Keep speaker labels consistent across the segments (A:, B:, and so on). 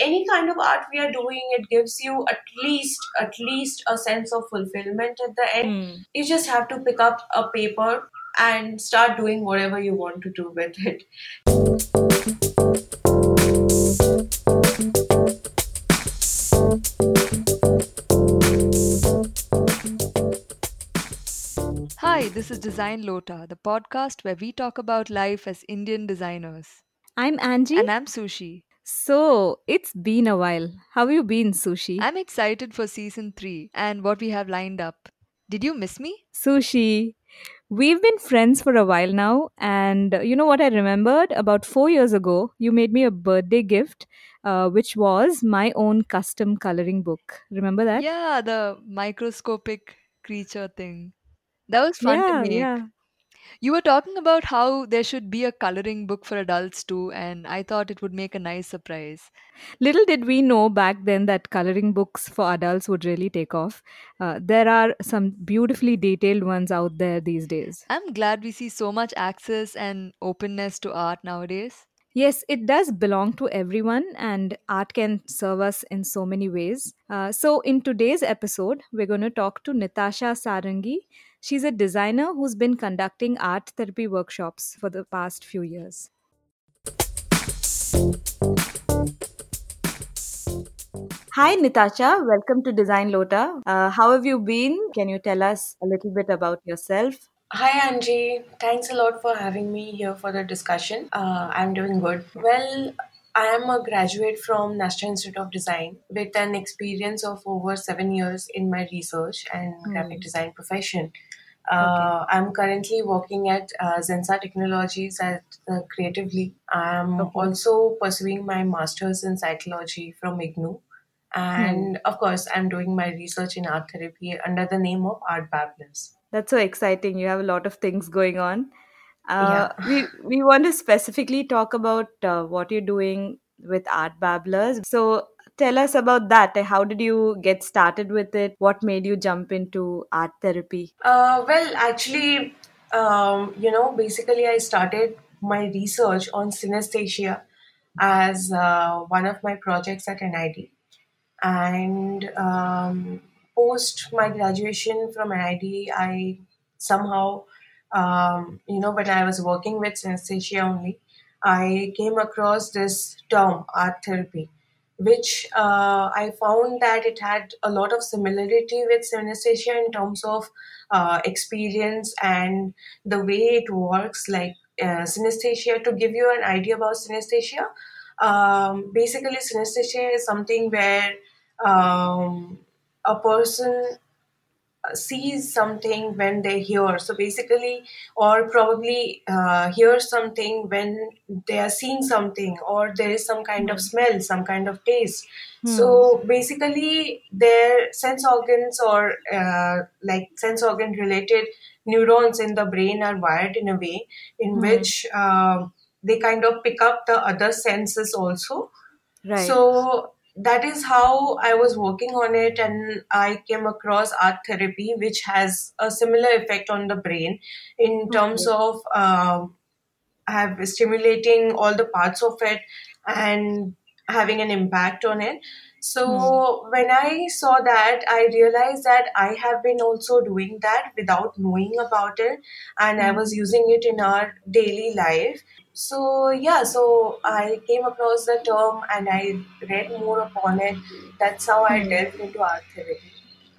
A: any kind of art we are doing, it gives you at least at least a sense of fulfillment at the end.
B: Hmm.
A: You just have to pick up a paper and start doing whatever you want to do with it.
C: Hi, this is Design Lota, the podcast where we talk about life as Indian designers.
B: I'm Angie.
C: And I'm Sushi.
B: So, it's been a while. How have you been, Sushi?
C: I'm excited for season 3 and what we have lined up. Did you miss me?
B: Sushi. We've been friends for a while now, and you know what I remembered? About four years ago, you made me a birthday gift, uh, which was my own custom coloring book. Remember that?
C: Yeah, the microscopic creature thing. That was fun to make.
B: yeah.
C: You were talking about how there should be a coloring book for adults too, and I thought it would make a nice surprise.
B: Little did we know back then that coloring books for adults would really take off. Uh, there are some beautifully detailed ones out there these days.
C: I'm glad we see so much access and openness to art nowadays.
B: Yes, it does belong to everyone, and art can serve us in so many ways. Uh, so, in today's episode, we're going to talk to Natasha Sarangi. She's a designer who's been conducting art therapy workshops for the past few years. Hi, Natasha. Welcome to Design Lota. Uh, how have you been? Can you tell us a little bit about yourself?
A: Hi Angie, thanks a lot for having me here for the discussion. Uh, I'm doing good. Well, I am a graduate from National Institute of Design with an experience of over seven years in my research and graphic design profession. Uh, I'm currently working at uh, Zensa Technologies at uh, Creatively. I'm
B: Okay.
A: also pursuing my master's in psychology from IGNOU. And of course, I'm doing my research in art therapy under the name of Art Babblers.
B: That's so exciting. You have a lot of things going on. Uh,
A: Yeah.
B: we we want to specifically talk about uh, what you're doing with Art Babblers. So tell us about that. How did you get started with it? What made you jump into art therapy?
A: Uh, well, actually, um, you know, basically, I started my research on synesthesia as uh, one of my projects at NID. And um, post my graduation from NID, I somehow, um, you know, when I was working with synesthesia only, I came across this term, art therapy, which uh, I found that it had a lot of similarity with synesthesia in terms of uh, experience and the way it works. Like uh, synesthesia, to give you an idea about synesthesia, um, basically, synesthesia is something where um, a person sees something when they hear. So basically, or probably uh, hear something when they are seeing something, or there is some kind of smell, some kind of taste. So basically, their sense organs or uh, like sense organ related neurons in the brain are wired in a way in which um they kind of pick up the other senses also.
B: Right.
A: So that is how I was working on it, and I came across art therapy, which has a similar effect on the brain in terms of um, have stimulating all the parts of it and having an impact on it. So hmm. when I saw that, I realized that I have been also doing that without knowing about it, and I hmm. was using it in our daily life. So yeah, so I came across the term and I read more upon it. That's how I hmm. delved into art therapy,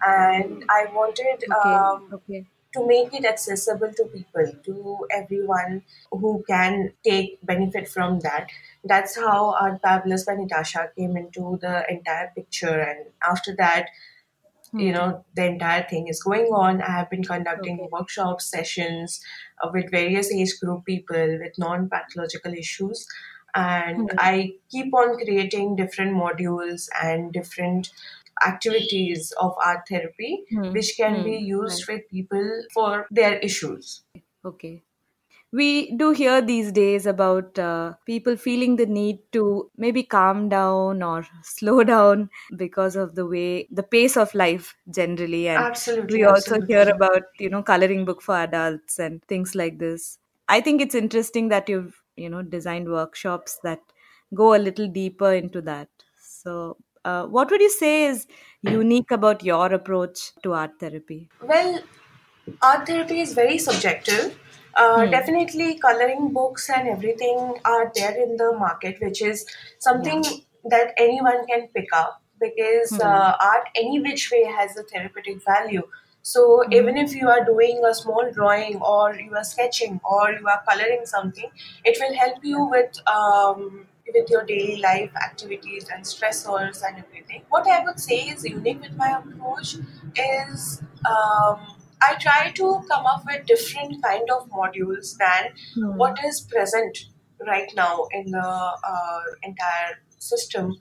A: and I wanted
B: okay.
A: um,
B: Okay.
A: To make it accessible to people, to everyone who can take benefit from that. That's how Art Babblers by Natasha came into the entire picture. And after that, you know, the entire thing is going on. I have been conducting
B: Okay.
A: workshops, sessions uh, with various age group people with non pathological issues. And I keep on creating different modules and different activities of art therapy,
B: Hmm.
A: which can be
B: Hmm.
A: used with people for their issues.
B: Okay. We do hear these days about uh, people feeling the need to maybe calm down or slow down because of the way, the pace of life generally. And
A: Absolutely,
B: we also hear about, you know, coloring book for adults and things like this. I think it's interesting that you've, you know, designed workshops that go a little deeper into that. So, uh, what would you say is unique about your approach to art therapy?
A: Well, art therapy is very subjective. Uh,
B: Hmm.
A: definitely, coloring books and everything are there in the market, which is something that anyone can pick up because
B: Hmm.
A: uh, art, any which way, has a therapeutic value. So, even if you are doing a small drawing or you are sketching or you are coloring something, it will help you with um, with your daily life activities and stressors and everything. What I would say is unique with my approach is um, I try to come up with different kind of modules than
B: Hmm.
A: what is present right now in the uh, entire system.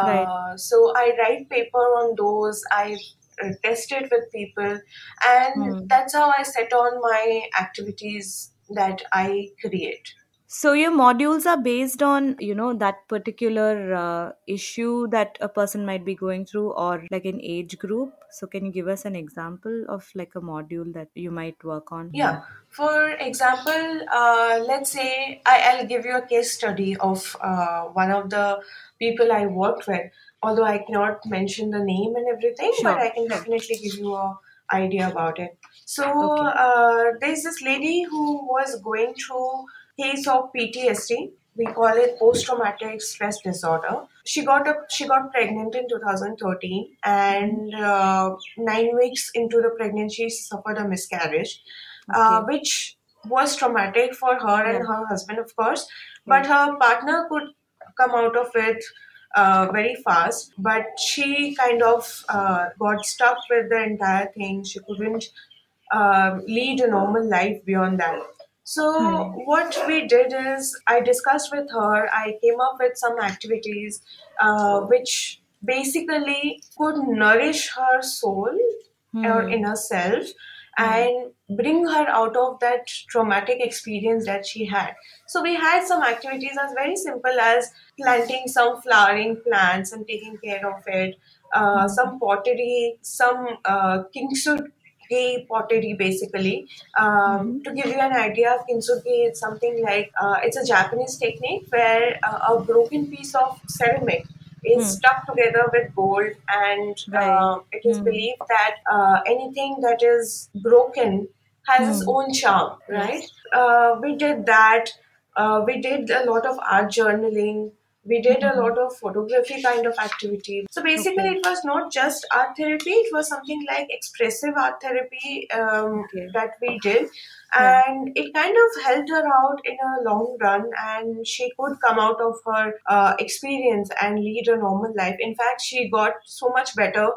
B: Right.
A: Uh, so I write paper on those. I uh, test it with people, and
B: Hmm.
A: that's how I set on my activities that I create.
B: So your modules are based on, you know, that particular uh, issue that a person might be going through or like an age group. So can you give us an example of like a module that you might work on?
A: Yeah. For example, uh, let's say I, I'll give you a case study of uh, one of the people I worked with. Although I cannot mention the name and everything,
B: Sure,
A: but I can definitely give you a idea about it. So
B: Okay.
A: uh, there's this lady who was going through case of PTSD. We call it post-traumatic stress disorder. She got a, she got pregnant in 2013, and uh, nine weeks into the pregnancy, she suffered a miscarriage uh, which was traumatic for her and her husband, of course. But her partner could come out of it uh, very fast. But she kind of uh, got stuck with the entire thing. She couldn't um, lead a normal life beyond that. So,
B: Hmm.
A: what we did is, I discussed with her, I came up with some activities uh, which basically could nourish her soul or
B: Hmm.
A: inner self and bring her out of that traumatic experience that she had. So we had some activities as very simple as planting some flowering plants and taking care of it, uh, some pottery, some uh, pottery basically. Um, To give you an idea, of kintsugi is something like uh, it's a Japanese technique where uh, a broken piece of ceramic is
B: Hmm.
A: stuck together with gold, and
B: Right.
A: uh, it is
B: Hmm.
A: believed that uh, anything that is broken has its
B: Hmm.
A: own charm, right? Uh, we did that. Uh, we did a lot of art journaling. We did a
B: Mhm.
A: lot of photography kind of activity. So basically,
B: Okay.
A: it was not just art therapy, it was something like expressive art therapy um,
B: Okay.
A: that we did.
B: Yeah.
A: And it kind of helped her out in a long run, and she could come out of her uh, experience and lead a normal life. In fact, she got so much better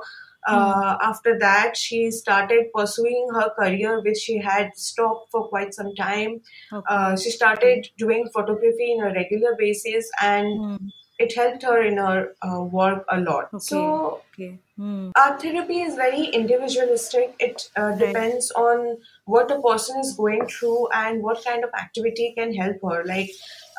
A: uh, after that, she started pursuing her career, which she had stopped for quite some time.
B: Okay.
A: Uh, she started doing photography in a regular basis, and
B: Hmm.
A: It helped her in her uh, work a lot.
B: Okay.
A: So,
B: Okay. Hmm.
A: art therapy is very individualistic. It uh,
B: Right.
A: depends on what the person is going through and what kind of activity can help her. Like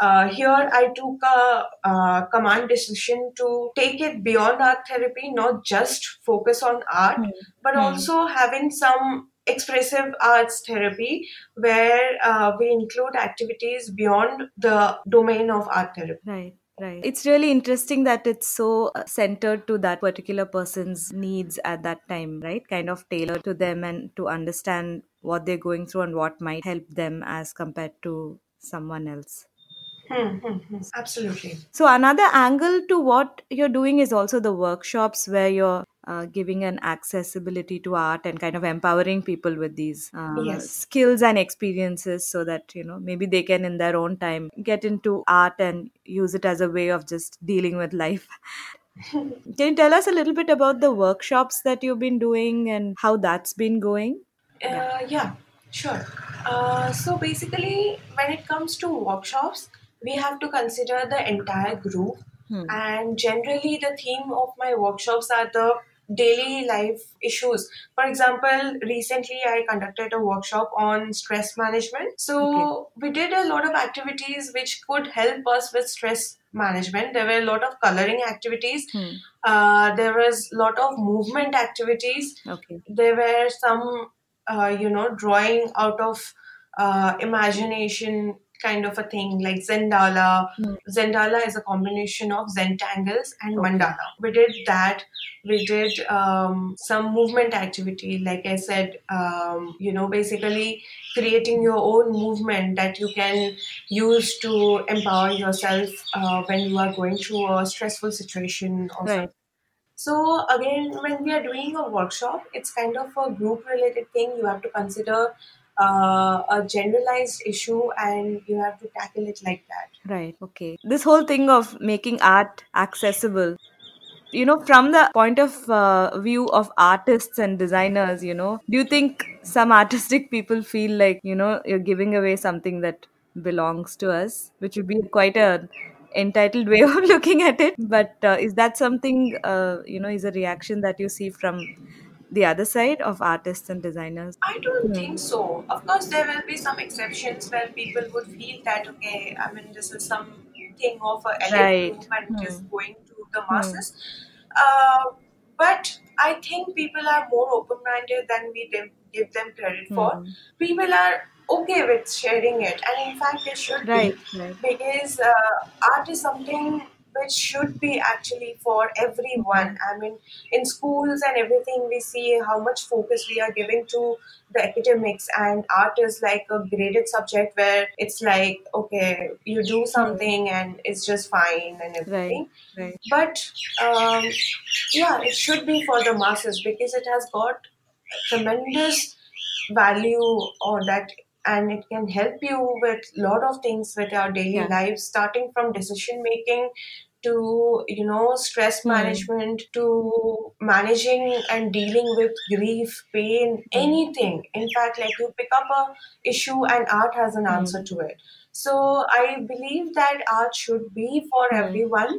A: uh, here, I took a uh, command decision to take it beyond art therapy, not just focus on art,
B: Hmm.
A: but
B: Hmm.
A: also having some expressive arts therapy where uh, we include activities beyond the domain of art therapy.
B: Right, right. It's really interesting that it's so uh, centered to that particular person's needs at that time, right? Kind of tailored to them and to understand what they're going through and what might help them as compared to someone else.
A: Hmm, hmm, hmm. Absolutely.
B: So, another angle to what you're doing is also the workshops where you're uh, giving an accessibility to art and kind of empowering people with these uh,
A: Yes.
B: skills and experiences so that, you know, maybe they can in their own time get into art and use it as a way of just dealing with life. Can you tell us a little bit about the workshops that you've been doing and how that's been going?
A: Uh, yeah, sure. Uh, so basically, when it comes to workshops, we have to consider the entire group.
B: Hmm.
A: And generally, the theme of my workshops are the daily life issues. For example, recently I conducted a workshop on stress management. So we did a lot of activities which could help us with stress management. There were a lot of coloring activities.
B: Hmm.
A: Uh, there was a lot of movement activities
B: Okay.
A: there were some uh, you know drawing out of uh, imagination kind of a thing like Zendala.
B: Hmm.
A: Zendala is a combination of Zentangles and. Mandala. We did that. We did um, some movement activity, like I said, um, you know, basically creating your own movement that you can use to empower yourself uh, when you are going through a stressful situation or
B: Right.
A: something. So again, when we are doing a workshop, it's kind of a group-related thing. You have to consider uh, a generalized issue, and you have to tackle it like that.
B: Right. Okay. This whole thing of making art accessible, you know, from the point of uh, view of artists and designers, you know, do you think some artistic people feel like, you know, you're giving away something that belongs to us, which would be quite a entitled way of looking at it. But uh, is that something, uh, you know, is a reaction that you see from the other side of artists and designers?
A: I don't think so. Of course, there will be some exceptions where people would feel that okay, I mean, this is something of a elite
B: Right.
A: group and it is
B: Hmm.
A: going to the
B: Hmm.
A: masses. Uh, but I think people are more open-minded than we give them credit for.
B: Hmm.
A: People are okay with sharing it, and in fact, they should
B: Right.
A: be
B: Right.
A: because uh, art is something which should be actually for everyone. I mean, in schools and everything, we see how much focus we are giving to the academics, and art is like a graded subject where it's like, okay, you do something and it's just fine and everything.
B: Right. right.
A: But um, yeah, it should be for the masses because it has got tremendous value or that and it can help you with a lot of things with our daily
B: Yeah.
A: lives starting from decision making to you know stress
B: Hmm.
A: management to managing and dealing with grief pain
B: Hmm.
A: anything in fact like you pick up a issue and art has an
B: Hmm.
A: answer to it so i believe that art should be for everyone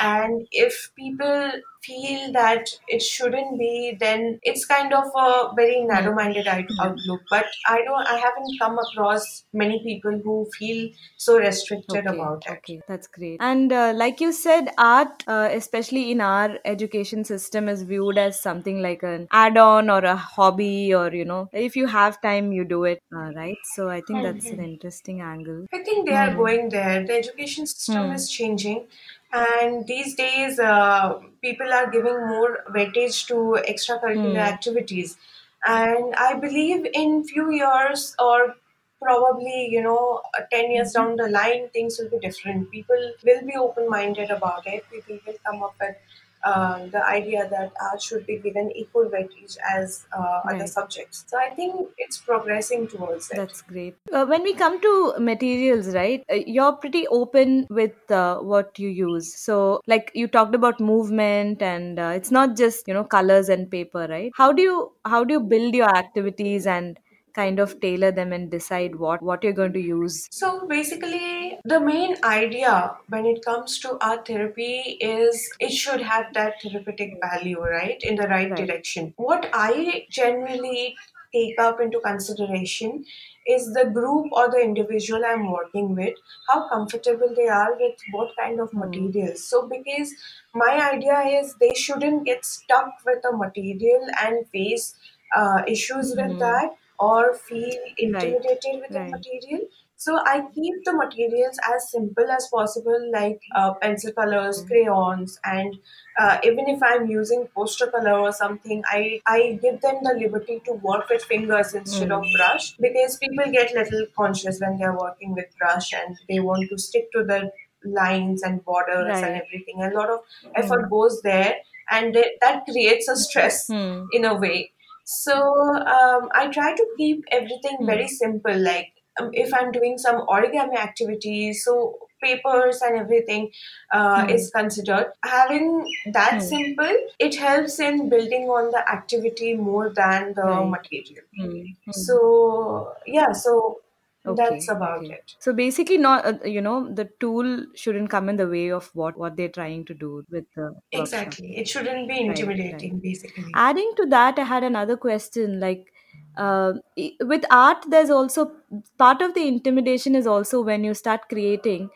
A: and if people feel that it shouldn't be then it's kind of a very narrow-minded
B: Hmm.
A: outlook but i don't i haven't come across many people who feel so restricted
B: Okay,
A: about it
B: okay, that's great. And uh, like you said, art, uh, especially in our education system, is viewed as something like an add-on or a hobby, or you know, if you have time, you do it, uh, right? So I think that's an interesting angle.
A: I think they are
B: Hmm.
A: going there. The education system
B: Hmm.
A: is changing, and these days, uh, people are giving more weightage to extracurricular
B: Hmm.
A: activities. And I believe in few years or probably you know uh, 10 years
B: Mm-hmm.
A: down the line things will be different people will be open-minded about it people will come up with uh, the idea that art should be given equal weightage as uh, other subjects so i think it's progressing towards it
B: That's great. Uh, when we come to materials, right, uh, you're pretty open with uh, what you use. So, like you talked about movement, and uh, it's not just you know colors and paper, right? How do you how do you build your activities and kind of tailor them and decide what what you're going to use?
A: So basically, the main idea when it comes to art therapy is it should have that therapeutic value, right, in the right
B: Right.
A: direction. What I generally take up into consideration is the group or the individual I'm working with, how comfortable they are with what kind of
B: Hmm.
A: materials. So, because my idea is they shouldn't get stuck with a material and face uh, issues with
B: Hmm.
A: that or feel
B: Right.
A: intimidated with the material. So I keep the materials as simple as possible, like uh, pencil colors,
B: Hmm.
A: crayons, and uh, even if I'm using poster color or something, I I give them the liberty to work with fingers instead of
B: Hmm.
A: brush because people get little conscious when they're working with brush and they want to stick to the lines and borders and everything. A lot of
B: Hmm.
A: effort goes there, and that creates a stress
B: Hmm.
A: in a way. So um, I try to keep everything
B: Hmm.
A: very simple. Like um, if I'm doing some origami activities, so papers and everything uh,
B: Hmm.
A: is considered. Having that
B: Hmm.
A: simple, it helps in building on the activity more than the
B: Right.
A: material.
B: Hmm.
A: So yeah, so
B: Okay.
A: that's about
B: Okay.
A: it.
B: So basically, not uh, you know the tool shouldn't come in the way of what what they're trying to do with the workshop.
A: Exactly. It shouldn't be
B: Right. Right.
A: intimidating, basically.
B: Adding to that, I had another question. Like uh, with art, there's also part of the intimidation is also when you start creating,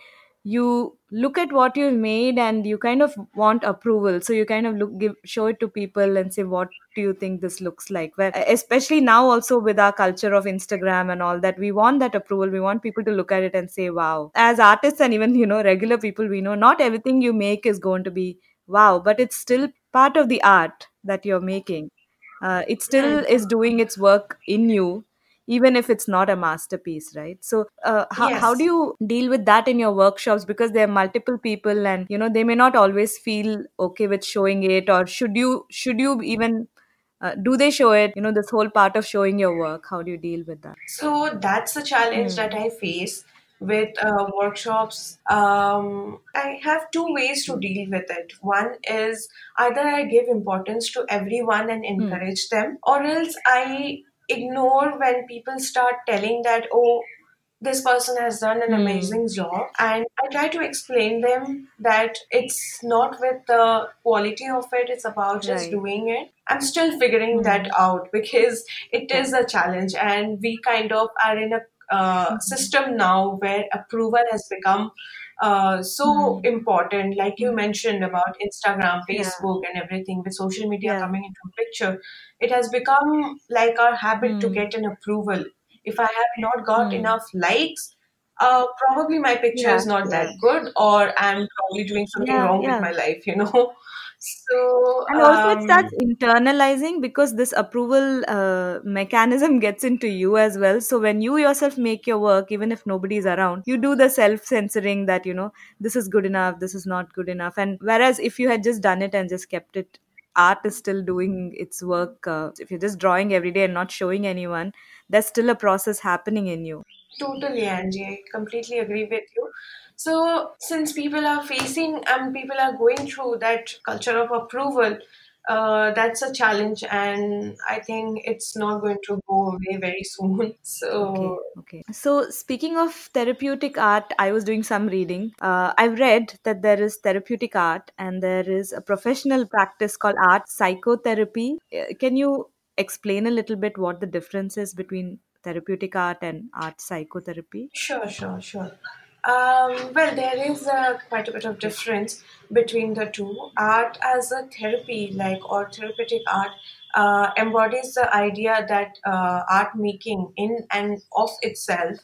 B: you look at what you've made and you kind of want approval. So you kind of look give show it to people and say what do you think this looks like? Where especially now also with our culture of instagram and all that we want that approval. We want people to look at it and say wow. As artists and even you know regular people we know not everything you make is going to be wow. But it's still part of the art that you're making uh, it still is doing its work in you even if it's not a masterpiece right? So uh, how, how do you deal with that in your workshops? Because there are multiple people and you know they may not always feel okay with showing it or should you should you even uh, do they show it? You know this whole part of showing your work how do you deal with that?
A: So that's the challenge that
B: mm.
A: I face with uh, workshops. Um, I have two ways to
B: Mm.
A: deal with it. One is either I give importance to everyone and
B: Mm.
A: encourage them, or else I ignore when people start telling that, oh, this person has done an
B: Mm.
A: amazing job and i try to explain them that it's not with the quality of it it's about just
B: right
A: doing it i'm still figuring that
B: mm.
A: out because it is a challenge and we kind of are in a uh,
B: mm.
A: system now where approval has become uh, so
B: Mm.
A: important like you
B: Mm.
A: mentioned about instagram
B: yeah
A: facebook and everything with social media
B: yeah
A: coming into picture it has become like our habit to
B: mm.
A: get an approval if I have not got
B: Mm.
A: enough likes, uh, probably my picture
B: yeah
A: is not
B: yeah
A: that good, or I'm probably doing something
B: yeah
A: wrong with my life, you know. So,
B: and also it starts
A: um,
B: internalizing because this approval uh, mechanism gets into you as well. So when you yourself make your work even if nobody's around you do the self censoring that you know this is good enough this is not good enough. And whereas if you had just done it and just kept it art is still doing its work uh, if you're just drawing every day and not showing anyone there's still a process happening in you
A: totally, Angie, I completely agree with you. So, since people are facing and people are going through that culture of approval, uh, that's a challenge, and I think it's not going to go away very soon. So,
B: okay. So, speaking of therapeutic art, I was doing some reading. Uh, I've read that there is therapeutic art and there is a professional practice called art psychotherapy. Uh, Can you explain a little bit what the difference is between therapeutic art and art psychotherapy?
A: Sure, sure, sure. Um, well, there is uh, quite a bit of difference between the two. Art as a therapy, like or therapeutic art, uh, embodies the idea that uh, art making in and of itself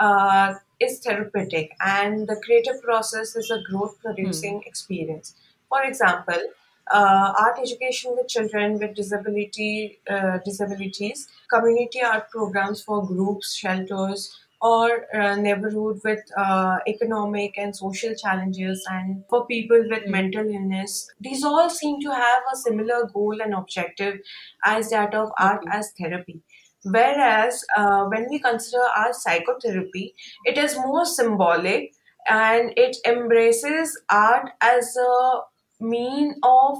A: uh, is therapeutic, and the creative process is a growth
B: Hmm.
A: producing experience. For example, art education with children with disability uh, disabilities, community art programs for groups, shelters, or uh, neighborhood with uh, economic and social challenges, and for people with
B: Hmm.
A: mental illness. These all seem to have a similar goal and objective as that of art as therapy. Whereas uh, when we consider art psychotherapy, it is more symbolic and it embraces art as a mean of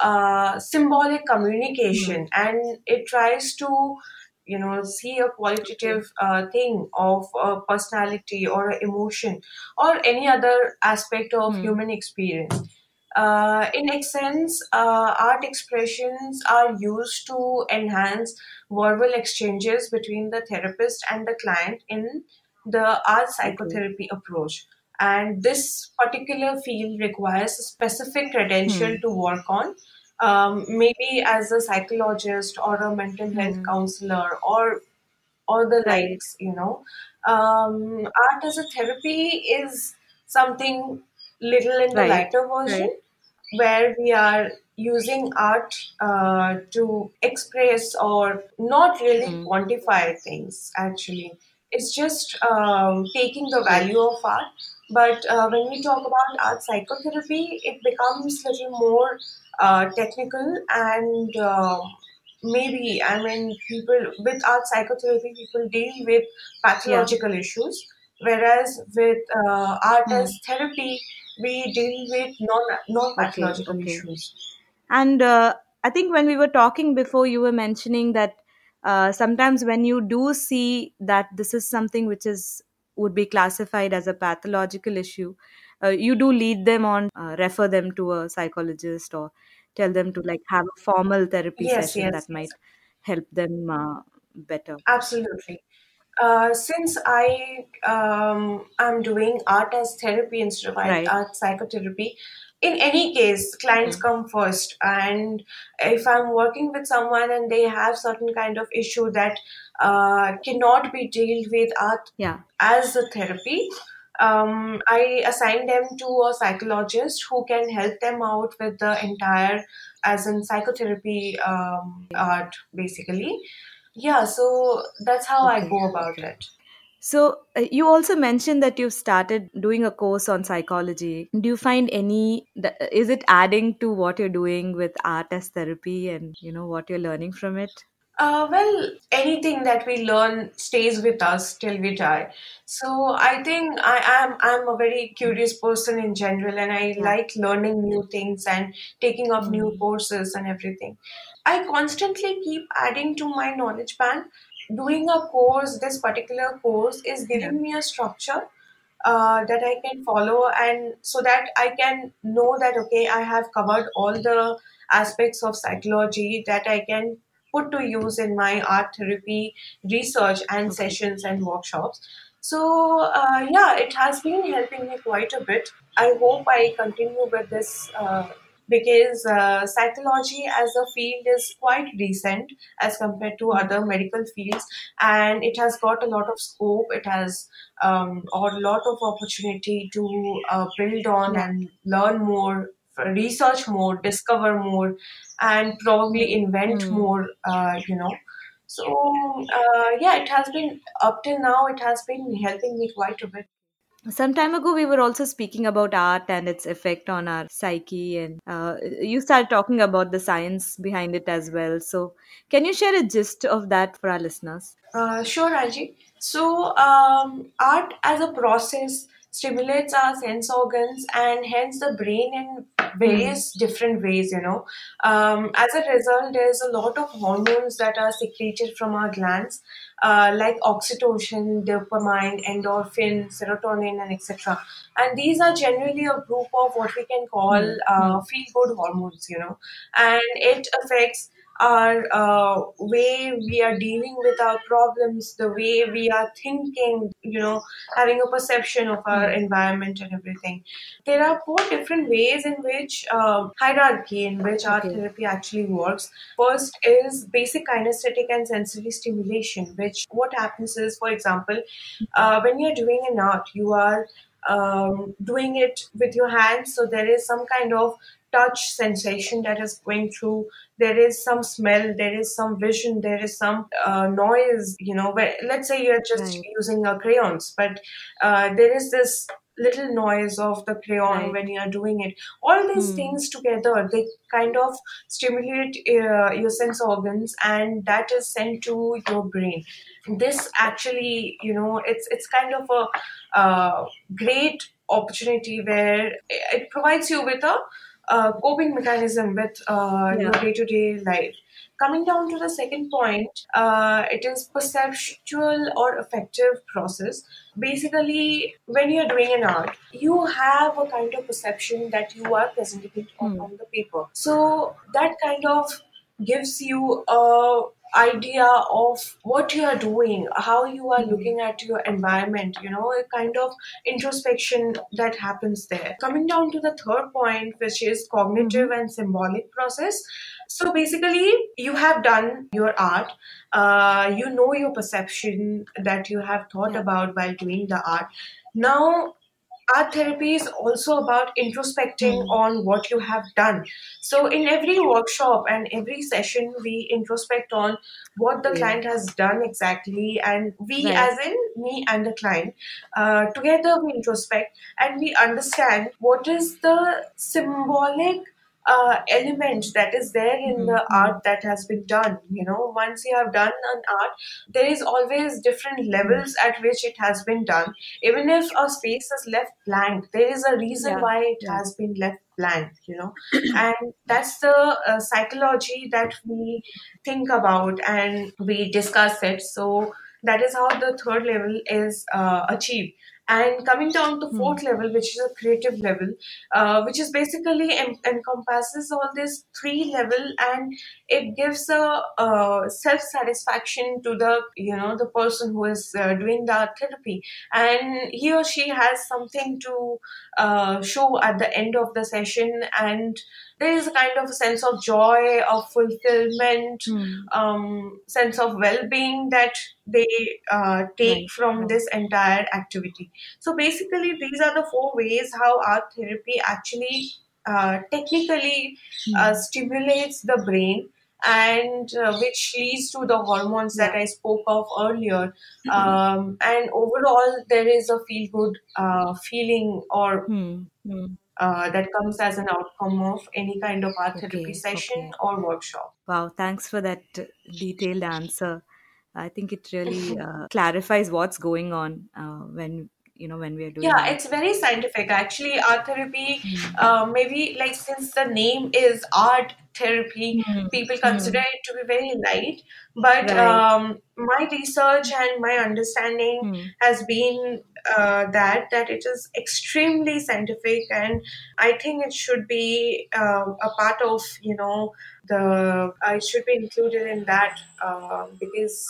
A: uh, symbolic communication and it tries to you know see a qualitative uh, thing of a personality or a emotion or any other aspect of
B: Hmm.
A: human experience uh, in essence, uh, art expressions are used to enhance verbal exchanges between the therapist and the client in the art psychotherapy approach. And this particular field requires a specific credential
B: Hmm.
A: to work on, um, maybe as a psychologist or a mental health
B: Hmm.
A: counselor or or the likes, you know. Um, art as a therapy is something little in the
B: Right.
A: lighter
B: Right.
A: version where we are using art uh, to express or not really
B: Hmm.
A: quantify things actually it's just um, taking the value of art but uh, when we talk about art psychotherapy it becomes a little more uh, technical and um maybe i mean people with art psychotherapy people deal with
B: Yeah.
A: pathological issues whereas with uh, art
B: Hmm.
A: as therapy we deal with non non pathological
B: Okay.
A: issues.
B: And uh, I think when we were talking before, you were mentioning that uh, sometimes when you do see that this is something which is would be classified as a pathological issue, uh, you do lead them on, uh, refer them to a psychologist or tell them to like have a formal therapy
A: Yes,
B: session
A: yes,
B: that
A: yes,
B: might help them uh, better.
A: absolutely. uh, since I um, am doing art as therapy instead of
B: Right.
A: art psychotherapy, in any case, clients
B: Mhm.
A: come first. And if I'm working with someone and they have certain kind of issue that uh, cannot be dealt with art
B: Yeah.
A: as a therapy, um, I assign them to a psychologist who can help them out with the entire, as in psychotherapy um, art, basically. Yeah, so that's how I go about
B: Okay.
A: it.
B: So uh, you also mentioned that you've started doing a course on psychology. Do you find any is it adding to what you're doing with art as therapy and you know what you're learning from it?
A: Uh, well, anything that we learn stays with us till we die. So I think I am I'm a very curious person in general, and I
B: Yeah.
A: like learning new things and taking up new
B: Mm.
A: courses and everything. I constantly keep adding to my knowledge bank. Doing a course, this particular course, is giving me a structure uh, that I can follow, and so that I can know that okay, I have covered all the aspects of psychology that I can put to use in my art therapy research and
B: Okay.
A: sessions and workshops. So uh, yeah, it has been helping me quite a bit. I hope I continue with this. Uh, because uh, psychology as a field is quite recent as compared to other medical fields and it has got a lot of scope. It has um, a lot of opportunity to uh, build on and learn more research more discover more and probably invent
B: Mm.
A: more uh, you know. So uh, yeah it has been up till now it has been helping me quite a bit
B: Some time ago, we were also speaking about art and its effect on our psyche, and uh, you started talking about the science behind it as well. So, can you share a gist of that for our listeners?
A: Uh, sure, Angie. So, um, art as a process stimulates our sense organs and hence the brain in various different ways, you know. Um, as a result, there's a lot of hormones that are secreted from our glands, uh, like oxytocin, dopamine, endorphin, serotonin, and etc. And these are generally a group of what we can call
B: Hmm.
A: uh, feel good hormones, you know, and it affects our uh, way we are dealing with our problems, the way we are thinking, you know, having a perception of our
B: Hmm.
A: environment and everything. There are four different ways in which um, hierarchy in which art
B: Okay.
A: therapy actually works. First is basic kinesthetic and sensory stimulation, which what happens is, for example, uh, when you're doing an art, you are um, doing it with your hands, so there is some kind of touch sensation that is going through there is some smell there is some vision there is some uh, noise you know where let's say you're just
B: Right.
A: using uh, crayons but uh, there is this little noise of the crayon
B: Right.
A: when you're doing it all these
B: Hmm.
A: things together they kind of stimulate uh, your sense organs and that is sent to your brain this actually you know it's it's kind of a uh, great opportunity where it provides you with a uh, coping mechanism with uh, your day-to-day life. Coming down to the second point uh, it is perceptual or affective process. Basically when you're doing an art you have a kind of perception that you are presenting on,
B: Hmm.
A: on the paper. So that kind of gives you a idea of what you are doing how you are
B: Hmm.
A: looking at your environment you know a kind of introspection that happens there. Coming down to the third point which is cognitive
B: Mhm.
A: and symbolic process. So basically you have done your art. Uh, you know your perception that you have thought about while doing the art. Now art therapy is also about introspecting
B: Hmm.
A: on what you have done so in every workshop and every session we introspect on what the
B: Okay.
A: client has done exactly and we
B: Right.
A: as in me and the client uh, together we introspect and we understand what is the symbolic uh, element that is there in
B: Hmm.
A: the art that has been done you know once you have done an art there is always different levels at which it has been done even if a space is left blank there is a reason
B: Yeah.
A: why it
B: Yeah.
A: has been left blank you know and that's the uh, psychology that we think about and we discuss it so that is how the third level is uh, achieved And coming down to
B: Hmm.
A: fourth level, which is a creative level, uh, which is basically en- encompasses all this three level, and it gives a, uh self satisfaction to the you know the person who is uh, doing the art therapy, and he or she has something to uh, show at the end of the session, and there is a kind of a sense of joy, of fulfillment,
B: Hmm.
A: um, sense of well-being that they uh, take
B: Right.
A: from
B: Right.
A: this entire activity. So basically, these are the four ways how art therapy actually uh, technically uh,
B: Hmm.
A: stimulates the brain and uh, which leads to the hormones that I spoke of earlier. Um, and overall, there is a feel good uh, feeling or
B: Hmm.
A: Uh, that comes as an outcome of any kind of art therapy session
B: Okay.
A: or workshop.
B: Wow. Thanks for that detailed answer. I think it really uh, clarifies what's going on uh, when you know when we are doing
A: Yeah,
B: art.
A: it's very scientific. Actually, art therapy,
B: Hmm.
A: uh, maybe like since the name is art therapy,
B: Hmm.
A: people
B: Hmm.
A: consider it to be very light. But
B: Right.
A: um, my research and my understanding
B: Hmm.
A: has been uh, that that it is extremely scientific, and I think it should be uh, a part of you know the uh, it should be included in that uh, because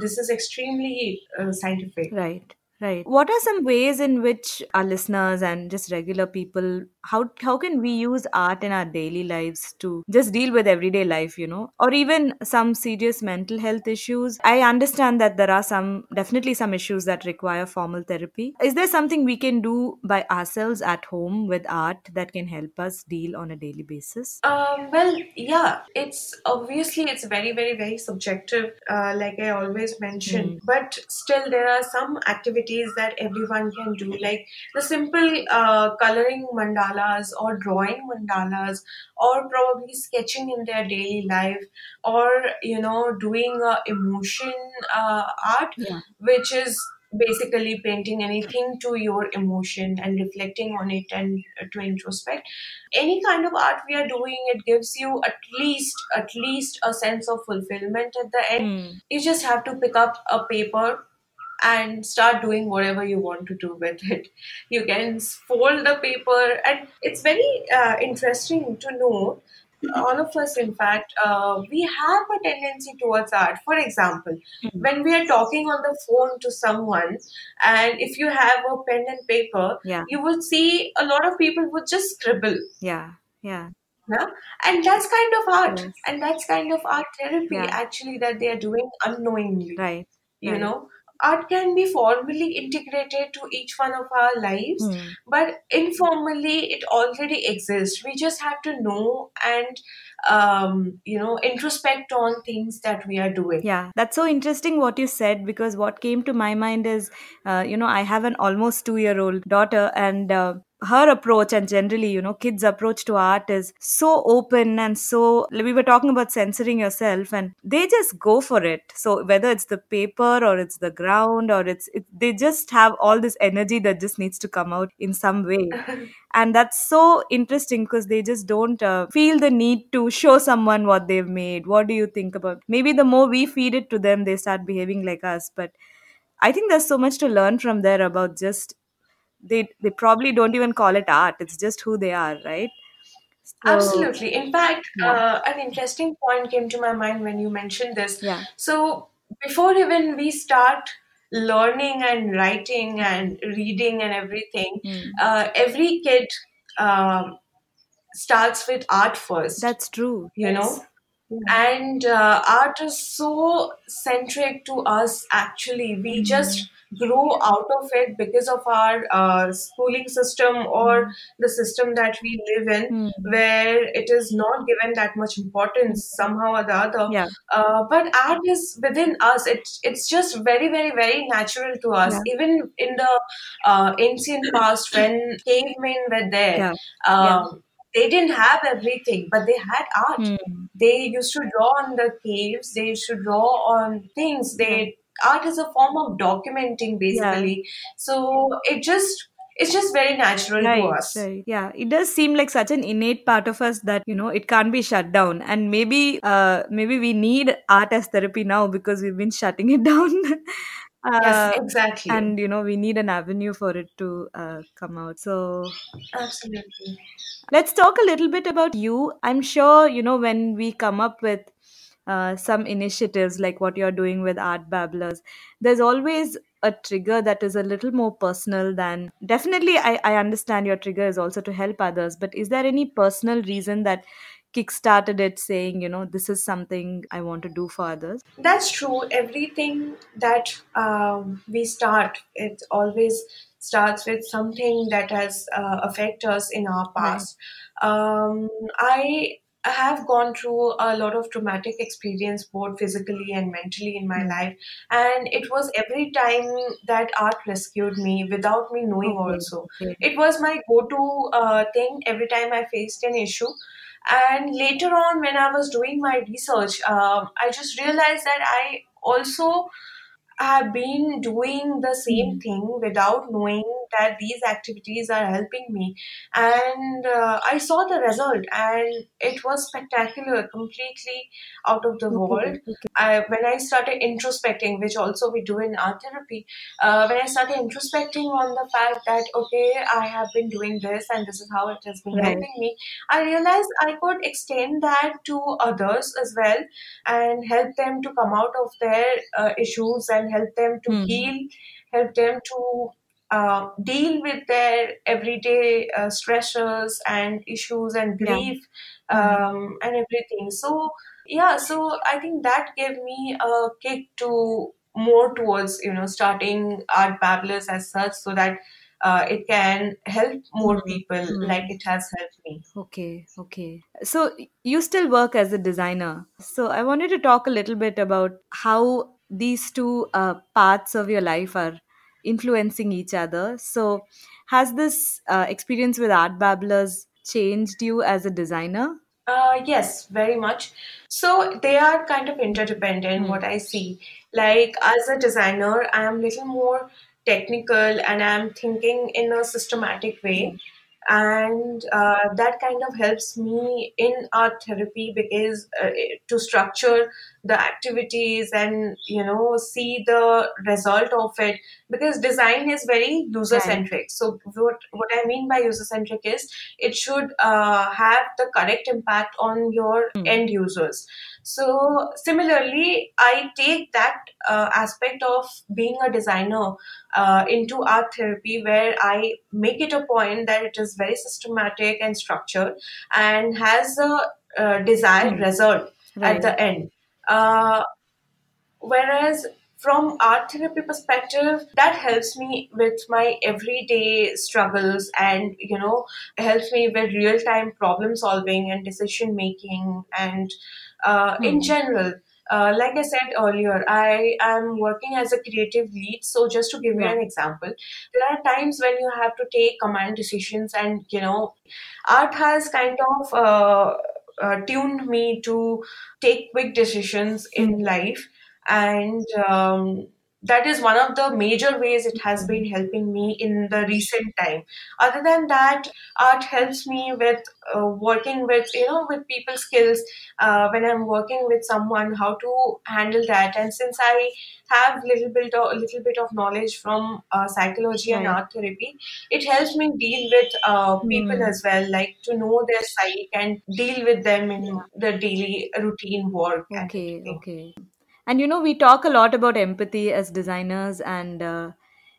A: this is extremely uh, scientific.
B: Right, right. What are some ways in which our listeners and just regular people how how can we use art in our daily lives to just deal with everyday life, you know, or even some serious mental health issues? I understand that there are some definitely some issues that require formal therapy. Is there something we can do by ourselves at home with art that can help us deal on a daily basis?
A: Um, well, yeah, it's obviously it's very, very, very subjective, uh, like I always mention.
B: Hmm.
A: But still, there are some activities that everyone can do, like the simple uh, coloring mandalas or drawing mandalas, or probably sketching in their daily life, or you know, doing uh, emotion uh, art,
B: Yeah.
A: which is basically painting anything to your emotion and reflecting on it and uh, to introspect any kind of art we are doing it gives you at least at least a sense of fulfillment at the end
B: Hmm.
A: you just have to pick up a paper and start doing whatever you want to do with it you can fold the paper and it's very uh, interesting to know all of us in fact uh, we have a tendency towards art for example
B: Hmm.
A: when we are talking on the phone to someone and if you have a pen and paper
B: Yeah.
A: you would see a lot of people would just scribble
B: Yeah. Yeah.
A: yeah? and that's kind of art
B: Yes.
A: and that's kind of art therapy
B: Yeah.
A: actually that they are doing unknowingly
B: Right.
A: you
B: Right.
A: know art can be formally integrated to each one of our lives
B: Hmm.
A: but informally it already exists we just have to know and um, you know introspect on things that we are doing
B: Yeah, that's so interesting what you said because what came to my mind is, uh, you know, I have an almost two year old daughter, and uh, her approach and generally, you know, kids' approach to art is so open and so. We were talking about censoring yourself, and they just go for it. So whether it's the paper or it's the ground or it's, it, they just have all this energy that just needs to come out in some way and that's so interesting because they just don't uh, feel the need to show someone what they've made what do you think about maybe the more we feed it to them they start behaving like us but i think there's so much to learn from there about just they they probably don't even call it art it's just who they are right so
A: Absolutely. In fact,
B: yeah
A: uh, an interesting point came to my mind when you mentioned this.
B: yeah
A: So, before even we start learning and writing and reading and everything,
B: Hmm.
A: uh, every kid um, starts with art first,
B: that's true
A: you
B: yes
A: know? And uh, art is so centric to us, actually. We
B: Hmm.
A: just grow out of it because of our uh, schooling system or the system that we live in,
B: Hmm.
A: where it is not given that much importance somehow or the other.
B: yeah
A: Uh, but art is within us. It's it's just very, very, very natural to us.
B: yeah
A: Even in the uh, ancient past, when cavemen were there,
B: yeah yeah
A: um, they didn't have everything, but they had art
B: Hmm.
A: they used to draw on the caves they used to draw on things
B: yeah
A: they art is a form of documenting
B: yeah
A: basically so it just it's just very natural to us
B: right. Yeah, it does seem like such an innate part of us that, you know, it can't be shut down. And maybe uh maybe we need art as therapy now because we've been shutting it down.
A: Yes,
B: uh,
A: exactly.
B: and you know we need an avenue for it to uh, come out so
A: Absolutely.
B: let's talk a little bit about you i'm sure you know when we come up with uh, some initiatives like what you're doing with art babblers there's always a trigger that is a little more personal than definitely I, I understand your trigger is also to help others but is there any personal reason that kickstarted it saying you know this is something i want to do for others
A: That's true. Everything that um, we start, it always starts with something that has uh, affected us in our
B: right
A: past. Um, I have gone through a lot of traumatic experience, both physically and mentally, in my
B: Hmm.
A: life, and it was every time that art rescued me without me knowing.
B: okay
A: Also,
B: okay
A: it was my go-to uh, thing every time I faced an issue and later on, when I was doing my research, um, I just realized that I also have been doing the same
B: Hmm.
A: thing without knowing that these activities are helping me. And uh, I saw the result, and it was spectacular, completely out of the world.
B: okay
A: I, when I started introspecting, which also we do in art therapy, uh, when I started introspecting on the fact that, okay, I have been doing this and this is how it has been
B: right
A: helping me, I realized I could extend that to others as well and help them to come out of their uh, issues and help them to
B: hmm.
A: heal, help them to uh, deal with their everyday uh, stressors and issues and grief
B: hmm.
A: um, and everything. So, yeah, so I think that gave me a kick to more towards, you know, starting Art Babblers as such so that uh, it can help more
B: Hmm.
A: people like
B: Hmm.
A: it has helped me.
B: Okay, okay. So you still work as a designer. So I wanted to talk a little bit about how these two uh, parts of your life are influencing each other. So has this uh, experience with Art Babblers changed you as a designer?
A: Uh, yes, very much. So they are kind of interdependent,
B: Hmm.
A: what I see. Like as a designer, I am little more technical and I'm thinking in a systematic way.
B: Right.
A: And uh, that kind of helps me in art therapy because uh, to structure the activities and you know see the result of it because design is very user
B: Right.
A: centric so what what i mean by user centric is it should uh, have the correct impact on your
B: Hmm.
A: end users. So, similarly, I take that uh, aspect of being a designer uh, into art therapy where I make it a point that it is very systematic and structured and has a uh, desired
B: Hmm.
A: result at the end. Uh, Whereas from art therapy perspective, that helps me with my everyday struggles and you know helps me with real time problem solving and decision making and uh, in
B: Hmm.
A: general. Uh, like I said earlier, I am working as a creative lead. So just to give you an example, there are times when you have to take command decisions, and you know art has kind of uh, uh, tuned me to take quick decisions in
B: Hmm.
A: life and um, that is one of the major ways it has been helping me in the recent time other than that art helps me with uh, working with you know with people skills uh, when i'm working with someone how to handle that and since i have little bit of a little bit of knowledge from uh, psychology and art therapy it helps me deal with uh, people
B: Hmm.
A: as well like to know their psyche and deal with them in the daily routine work
B: Okay. Okay. And you know, we talk a lot about empathy as designers, and uh,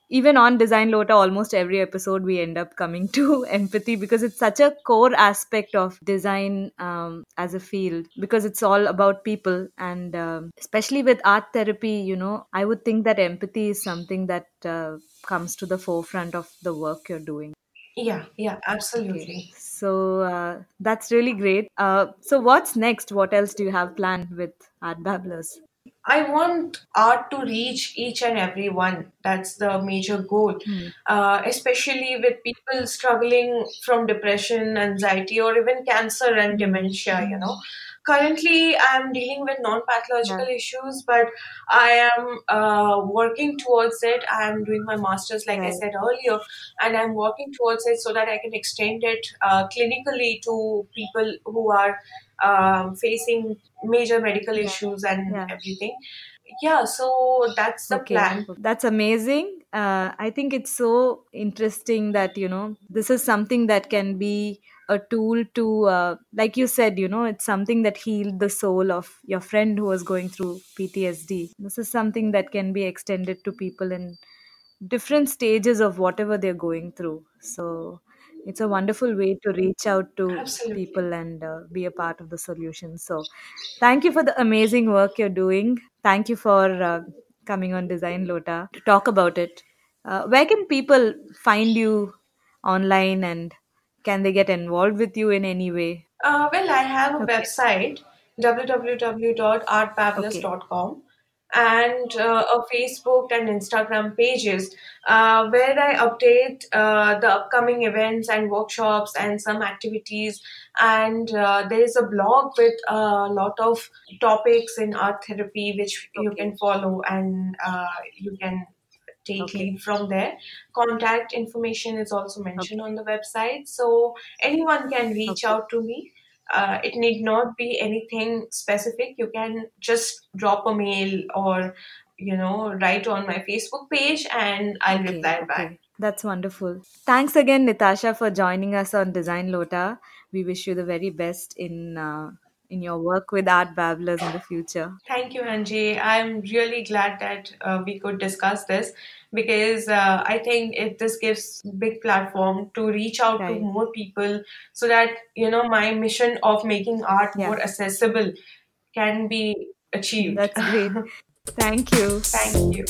B: even on Design Lota, almost every episode we end up coming to empathy because it's such a core aspect of design um, as a field because it's all about people. And um, especially with art therapy, you know, I would think that empathy is something that uh, comes to the forefront of the work you're doing.
A: Yeah, yeah,
B: Okay,
A: absolutely.
B: so uh, that's really great. Uh, so, what's next? What else do you have planned with Art Babblers?
A: I want art to reach each and every one. That's the major goal.
B: Hmm.
A: Uh, especially with people struggling from depression, anxiety, or even cancer and
B: Hmm.
A: dementia, you know. Currently, I'm dealing with non pathological
B: Right.
A: issues, but I am uh, working towards it. I'm doing my master's, like I said earlier, and I'm working towards it so that I can extend it uh, clinically to people who are um, facing major medical issues and
B: Yeah.
A: everything. yeah, so that's the
B: Okay,
A: plan.
B: that's amazing. Uh, I think it's so interesting that, you know, this is something that can be a tool to, uh, like you said, you know, it's something that healed the soul of your friend who was going through PTSD. This is something that can be extended to people in different stages of whatever they're going through. So it's a wonderful way to reach out to
A: Absolutely.
B: people and uh, be a part of the solution. So thank you for the amazing work you're doing. Thank you for uh, coming on Design Lota to talk about it. Uh, where can people find you online and can they get involved with you in any way?
A: Uh, well, I have a
B: Okay.
A: website
B: Okay.
A: And uh, a Facebook and Instagram pages uh, where I update uh, the upcoming events and workshops and some activities. And uh, there is a blog with a lot of topics in art therapy which you can follow and uh, you can take
B: Okay.
A: lead from there. Contact information is also mentioned
B: Okay.
A: on the website, so anyone can reach
B: Okay.
A: out to me. Uh, it need not be anything specific. You can just drop a mail or you know write on my Facebook page, and I'll
B: Okay,
A: reply back.
B: That's wonderful. Thanks again, natasha for joining us on Design Lota. We wish you the very best in uh, in your work with Art Babblers in the future.
A: Thank you, Angie. I'm really glad that uh, we could discuss this because uh, I think it this gives big platform to reach out to more people so that you know my mission of making art
B: Yeah,
A: more accessible can be achieved.
B: that's great. Thank you.
A: Thank you.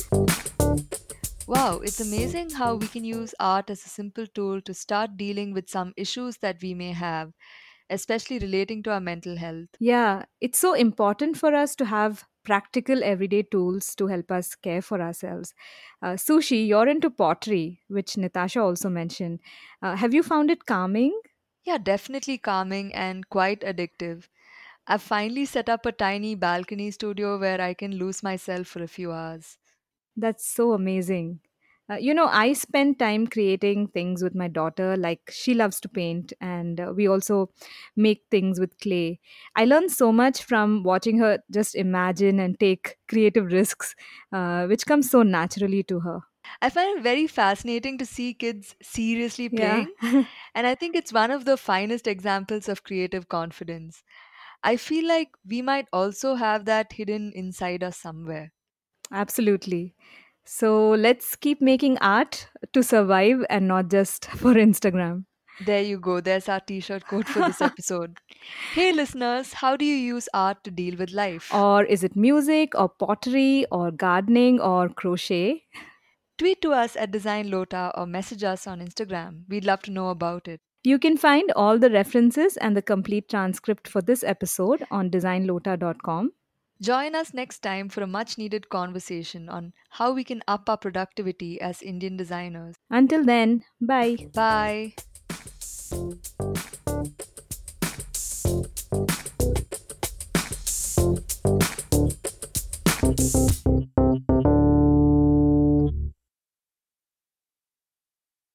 C: Wow, it's amazing how we can use art as a simple tool to start dealing with some issues that we may have, especially relating to our mental health.
B: Yeah, it's so important for us to have practical everyday tools to help us care for ourselves. Uh, Sushi, you're into pottery, which Natasha also mentioned. Uh, have you found it calming?
C: Yeah, definitely calming and quite addictive. I've finally set up a tiny balcony studio where I can lose myself for a few hours.
B: That's so amazing. Uh, you know, I spend time creating things with my daughter. Like, she loves to paint, and uh, we also make things with clay. I learned so much from watching her just imagine and take creative risks, uh, which comes so naturally to her.
C: I find it very fascinating to see kids seriously
B: Yeah,
C: playing, and I think it's one of the finest examples of creative confidence. I feel like we might also have that hidden inside us somewhere.
B: absolutely. So, let's keep making art to survive and not just for Instagram.
C: There you go, there's our t shirt quote for this episode. Hey listeners, how do you use art to deal with life?
B: or is it music, or pottery, or gardening, or crochet?
C: Tweet to us at Design Lota or message us on Instagram. We'd love to know about it.
B: You can find all the references and the complete transcript for this episode on designlota.com.
C: Join us next time for a much needed conversation on how we can up our productivity as Indian designers.
B: Until then, bye.
C: Bye.